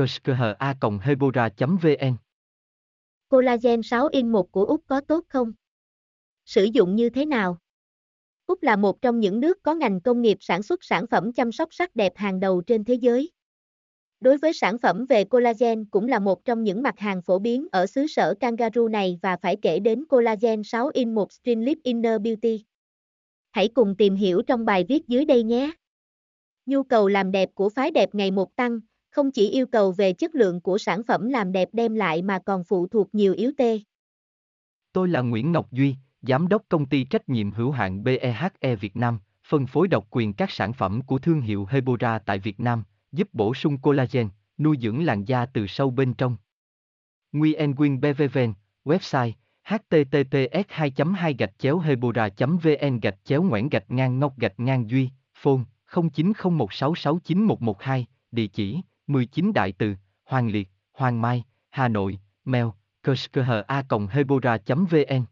kushkha vn Collagen 6 in 1 của Úc có tốt không? Sử dụng như thế nào? Úc là một trong những nước có ngành công nghiệp sản xuất sản phẩm chăm sóc sắc đẹp hàng đầu trên thế giới. Đối với sản phẩm về collagen cũng là một trong những mặt hàng phổ biến ở xứ sở kangaroo này và phải kể đến collagen 6 in 1 Streamlip Inner Beauty. Hãy cùng tìm hiểu trong bài viết dưới đây nhé. Nhu cầu làm đẹp của phái đẹp ngày một tăng, không chỉ yêu cầu về chất lượng của sản phẩm làm đẹp đem lại mà còn phụ thuộc nhiều yếu tê. Tôi là Nguyễn Ngọc Duy, Giám đốc công ty trách nhiệm hữu hạn BEHE Việt Nam, phân phối độc quyền các sản phẩm của thương hiệu Hebora tại Việt Nam, giúp bổ sung collagen, nuôi dưỡng làn da từ sâu bên trong. Nguyen Quyên BVVN, website https 2 2 gạch chéo hebora vn gạch chéo ngoãn gạch ngang ngọc gạch ngang duy phone 0901669112 địa chỉ 19 Đại Từ, Hoàng Liệt, Hoàng Mai, Hà Nội, mail kushkha hebora vn